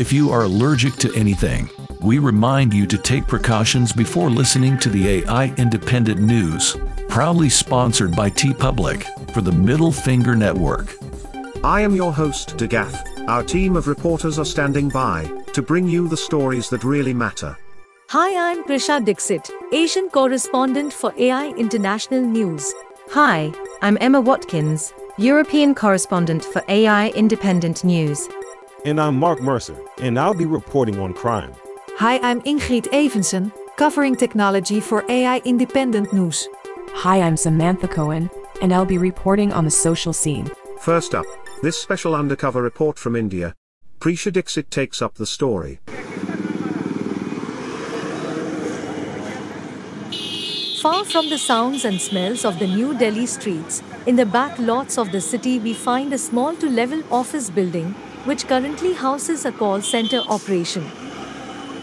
If you are allergic to anything, we remind you to take precautions before listening to the AI Independent News, proudly sponsored by TeePublic for the Middle Finger Network. I am your host, Degath. Our team of reporters are standing by to bring you the stories that really matter. Hi, I'm Prisha Dixit, Asian correspondent for AI International News. Hi, I'm Emma Watkins, European correspondent for AI Independent News. And I'm Mark Mercer, and I'll be reporting on crime. Hi, I'm Ingrid Evenson, covering technology for AI Independent News. Hi, I'm Samantha Cohen, and I'll be reporting on the social scene. First up, this special undercover report from India. Prisha Dixit takes up the story. Far from the sounds and smells of the New Delhi streets, in the back lots of the city we find a small to level office building, which currently houses a call center operation.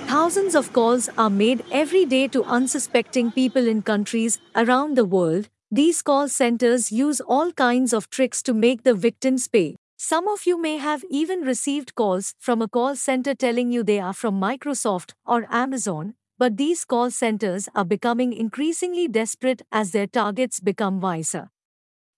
Thousands of calls are made every day to unsuspecting people in countries around the world. These call centers use all kinds of tricks to make the victims pay. Some of you may have even received calls from a call center telling you they are from Microsoft or Amazon, but these call centers are becoming increasingly desperate as their targets become wiser.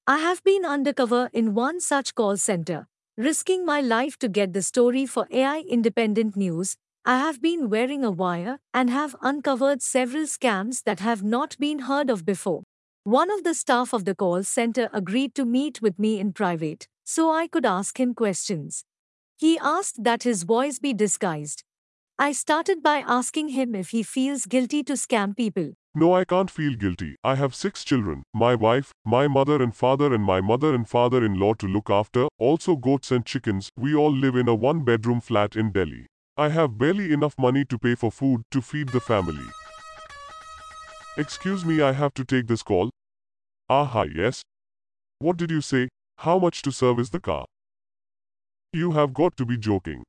I have been undercover in one such call center, risking my life to get the story for AI Independent News. I have been wearing a wire and have uncovered several scams that have not been heard of before. One of the staff of the call center agreed to meet with me in private so I could ask him questions. He asked that his voice be disguised. I started by asking him if he feels guilty to scam people. No, I can't feel guilty. I have six children my wife, my mother and father, and my mother and father in law to look after, also goats and chickens. We all live in a one bedroom flat in Delhi. I have barely enough money to pay for food to feed the family. Excuse me, I have to take this call. Aha, yes. What did you say? How much to service the car? You have got to be joking.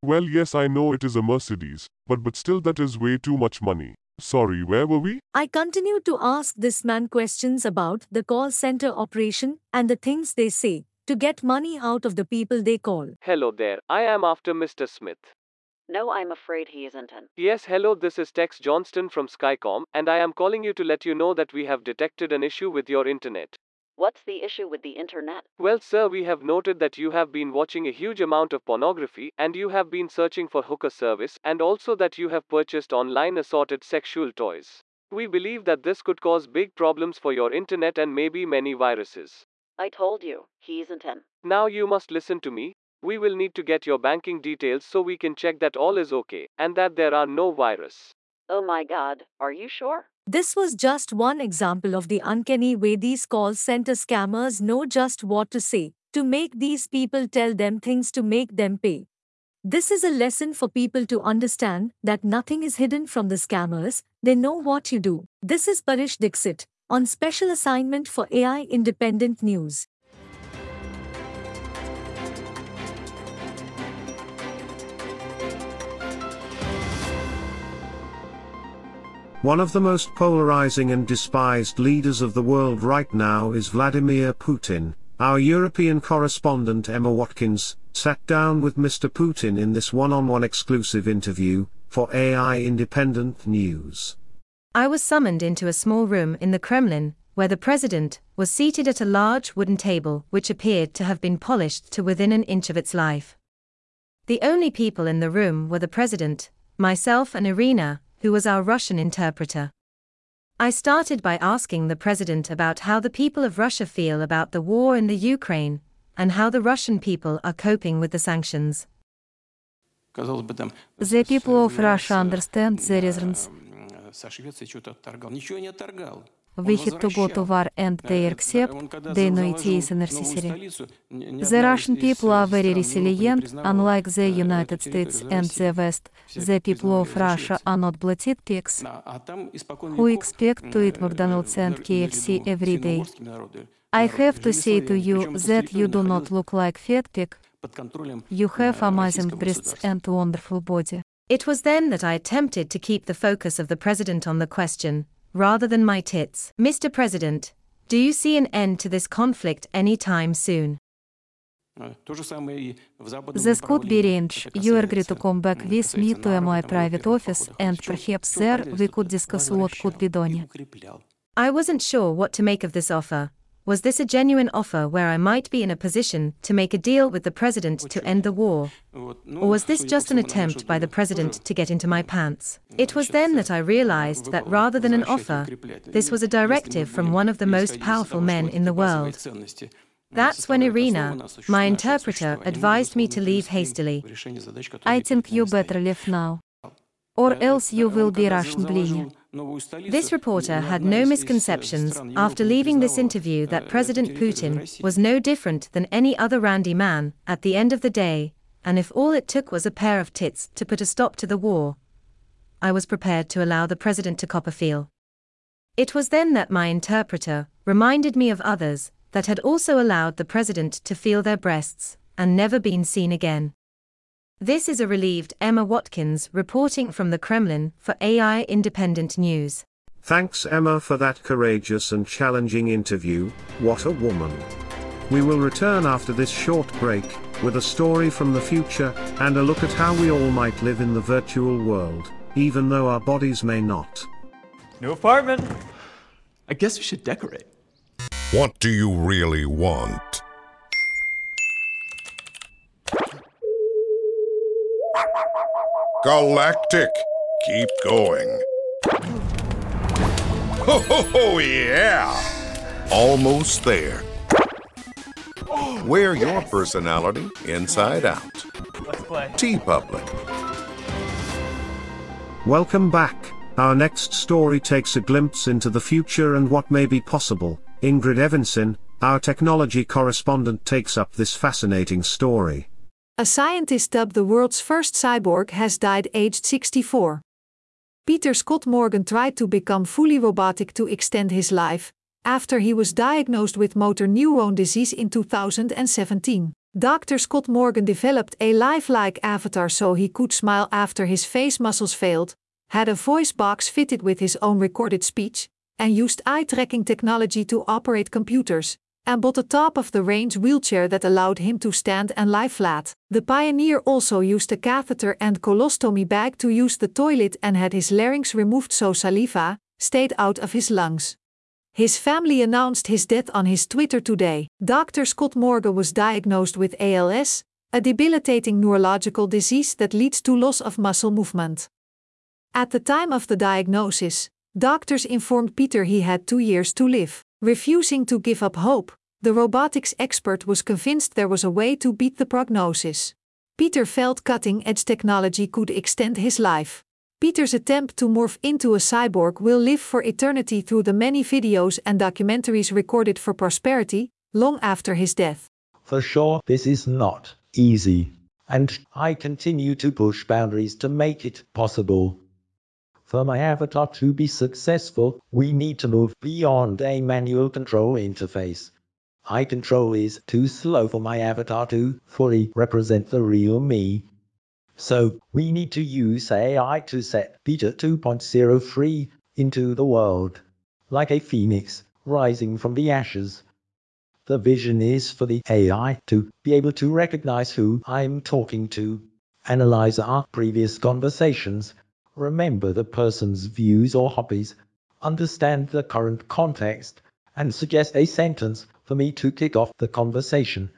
Well, yes, I know it is a Mercedes, but but still that is way too much money. Sorry, where were we? I continued to ask this man questions about the call center operation and the things they say to get money out of the people they call. Hello there, I am after Mr. Smith. No, I'm afraid he isn't in. Yes, hello, this is Tex Johnston from Skycom, and I am calling you to let you know that we have detected an issue with your internet. What's the issue with the internet? Well, sir, we have noted that you have been watching a huge amount of pornography, and you have been searching for hooker service, and also that you have purchased online assorted sexual toys. We believe that this could cause big problems for your internet and maybe many viruses. I told you, he isn't in. Now you must listen to me. We will need to get your banking details so we can check that all is okay and that there are no virus. Oh my god, are you sure? This was just one example of the uncanny way these call center scammers know just what to say to make these people tell them things to make them pay. This is a lesson for people to understand that nothing is hidden from the scammers, they know what you do. This is Prisha Dixit on special assignment for AI Independent News. One of the most polarizing and despised leaders of the world right now is Vladimir Putin. Our European correspondent Emma Watkins sat down with Mr. Putin in this one on one exclusive interview for AI Independent News. I was summoned into a small room in the Kremlin, where the president was seated at a large wooden table which appeared to have been polished to within an inch of its life. The only people in the room were the president, myself, and Irina, who was our Russian interpreter. I started by asking the president about how the people of Russia feel about the war in the Ukraine and how the Russian people are coping with the sanctions. The people of Russia understand the reasons. We had to go to war and they accept they know it is necessary. The Russian people are very resilient, unlike the United States and the West. The people of Russia are not bloated pigs who expect to eat McDonald's and KFC every day. I have to say to you that you do not look like fat pig. You have amazing breasts and wonderful body. It was then that I attempted to keep the focus of the president on the question, rather than my tits. Mr. President, do you see an end to this conflict anytime soon? This could be arranged. You agree to come back with me to my private office and perhaps there we could discuss what could be done. I wasn't sure what to make of this offer. Was this a genuine offer where I might be in a position to make a deal with the president to end the war? Or was this just an attempt by the president to get into my pants? It was then that I realized that rather than an offer, this was a directive from one of the most powerful men in the world. That's when Irina, my interpreter, advised me to leave hastily. I think you better leave now. Or else you will be Russian bleeding. This reporter had no misconceptions after leaving this interview that President Putin was no different than any other randy man at the end of the day, and if all it took was a pair of tits to put a stop to the war, I was prepared to allow the president to cop a feel. It was then that my interpreter reminded me of others that had also allowed the president to feel their breasts and never been seen again. This is a relieved Emma Watkins reporting from the Kremlin for AI Independent News. Thanks, Emma, for that courageous and challenging interview. What a woman. We will return after this short break with a story from the future and a look at how we all might live in the virtual world, even though our bodies may not. New apartment. I guess we should decorate. What do you really want? Galactic, keep going. Ho ho ho, yeah! Almost there. Wear your personality inside out. Let's play. TeePublic. Welcome back. Our next story takes a glimpse into the future and what may be possible. Ingrid Evenson, our technology correspondent, takes up this fascinating story. A scientist dubbed the world's first cyborg has died aged 64. Peter Scott Morgan tried to become fully robotic to extend his life, after he was diagnosed with motor neuron disease in 2017. Dr. Scott Morgan developed a lifelike avatar so he could smile after his face muscles failed, had a voice box fitted with his own recorded speech, and used eye tracking technology to operate computers, and bought a top of the range wheelchair that allowed him to stand and lie flat. The pioneer also used a catheter and colostomy bag to use the toilet and had his larynx removed so saliva stayed out of his lungs. His family announced his death on his Twitter today. Dr. Scott Morgan was diagnosed with ALS, a debilitating neurological disease that leads to loss of muscle movement. At the time of the diagnosis, doctors informed Peter he had two years to live. Refusing to give up hope, the robotics expert was convinced there was a way to beat the prognosis. Peter felt cutting edge technology could extend his life. Peter's attempt to morph into a cyborg will live for eternity through the many videos and documentaries recorded for prosperity, long after his death. For sure, this is not easy. And I continue to push boundaries to make it possible. For my avatar to be successful, we need to move beyond a manual control interface. Eye control is too slow for my avatar to fully represent the real me. So we need to use AI to set Peter 2.0 free into the world, like a phoenix rising from the ashes. The vision is for the AI to be able to recognize who I'm talking to, analyze our previous conversations, remember the person's views or hobbies, understand the current context, and suggest a sentence for me to kick off the conversation.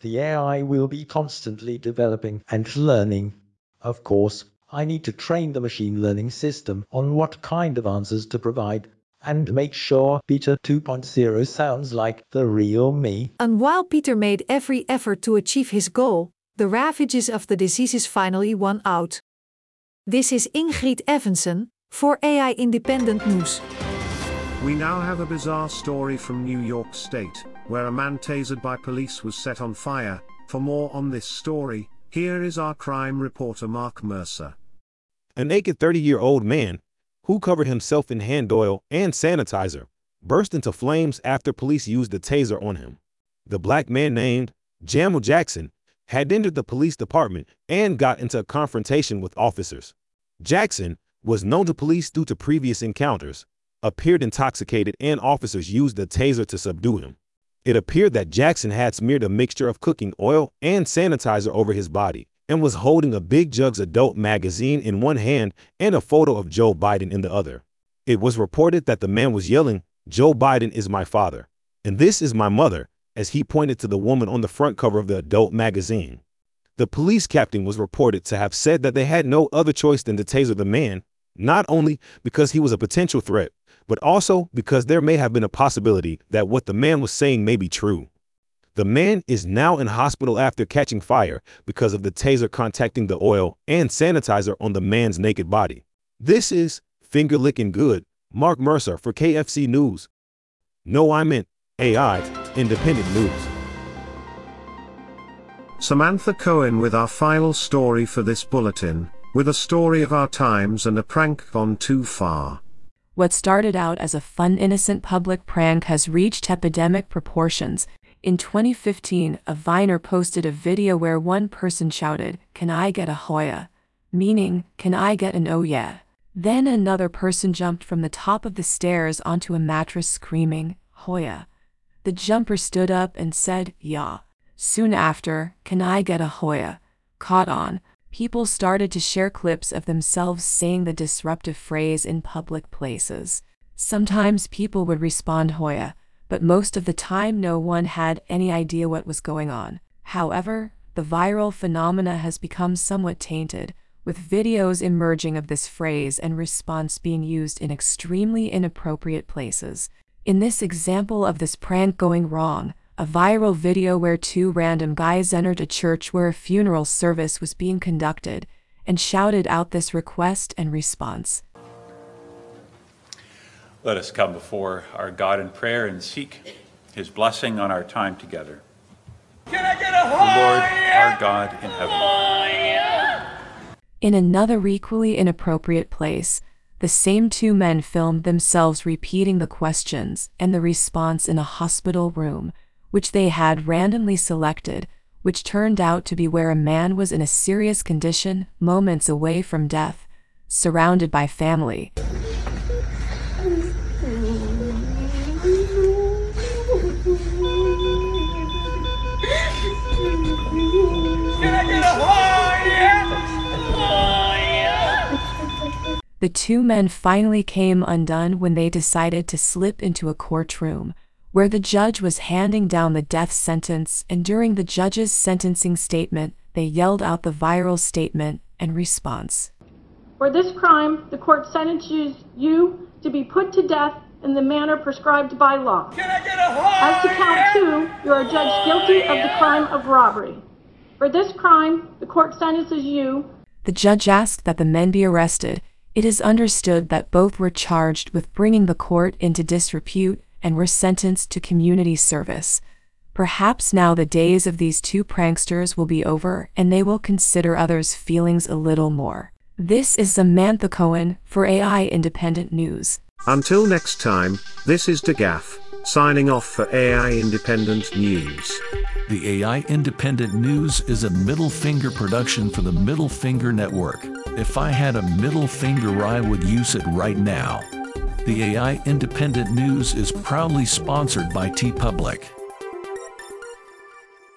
The AI will be constantly developing and learning. Of course, I need to train the machine learning system on what kind of answers to provide and make sure Peter 2.0 sounds like the real me. And while Peter made every effort to achieve his goal, the ravages of the diseases finally won out. This is Ingrid Evenson for AI Independent News. We now have a bizarre story from New York State, where a man tasered by police was set on fire. For more on this story, here is our crime reporter Mark Mercer. A naked 30 year old man, who covered himself in hand oil and sanitizer, burst into flames after police used a taser on him. The black man named Jamal Jackson had entered the police department and got into a confrontation with officers. Jackson was known to police due to previous encounters, appeared intoxicated, and officers used the taser to subdue him. It appeared that Jackson had smeared a mixture of cooking oil and sanitizer over his body and was holding a Big Jugs adult magazine in one hand and a photo of Joe Biden in the other. It was reported that the man was yelling, Joe Biden is my father, and this is my mother, as he pointed to the woman on the front cover of the adult magazine. The police captain was reported to have said that they had no other choice than to taser the man, not only because he was a potential threat, but also because there may have been a possibility that what the man was saying may be true. The man is now in hospital after catching fire because of the taser contacting the oil and sanitizer on the man's naked body. This is Finger Licking Good, Mark Mercer for KFC News. No, I meant AI, Independent News. Samantha Cohen with our final story for this bulletin, with a story of our times and a prank gone too far. What started out as a fun, innocent public prank has reached epidemic proportions. In 2015, a Viner posted a video where one person shouted, Can I get a Hoya? Meaning, Can I get an oh yeah? Then another person jumped from the top of the stairs onto a mattress screaming, Hoya. The jumper stood up and said, Yeah. Soon after, Can I get a Hoya? caught on. People started to share clips of themselves saying the disruptive phrase in public places. Sometimes people would respond Hoya, but most of the time no one had any idea what was going on. However, the viral phenomena has become somewhat tainted, with videos emerging of this phrase and response being used in extremely inappropriate places. In this example of this prank going wrong, a viral video where two random guys entered a church where a funeral service was being conducted and shouted out this request and response. Let us come before our God in prayer and seek his blessing on our time together. Can I get a Lord, our God in heaven. In another equally inappropriate place, the same two men filmed themselves repeating the questions and the response in a hospital room, which they had randomly selected, which turned out to be where a man was in a serious condition, moments away from death, surrounded by family. The two men finally came undone when they decided to slip into a courtroom, where the judge was handing down the death sentence, and during the judge's sentencing statement, they yelled out the viral statement and response. For this crime, the court sentences you to be put to death in the manner prescribed by law. As to count two, you are judged guilty of the crime of robbery. For this crime, the court sentences you. The judge asked that the men be arrested. It is understood that both were charged with bringing the court into disrepute and were sentenced to community service. Perhaps now the days of these two pranksters will be over and they will consider others' feelings a little more. This is Samantha Cohen for AI Independent News. Until next time, this is DeGaff, signing off for AI Independent News. The AI Independent News is a middle finger production for the Middle Finger Network. If I had a middle finger, I would use it right now. The AI Independent News is proudly sponsored by TeePublic.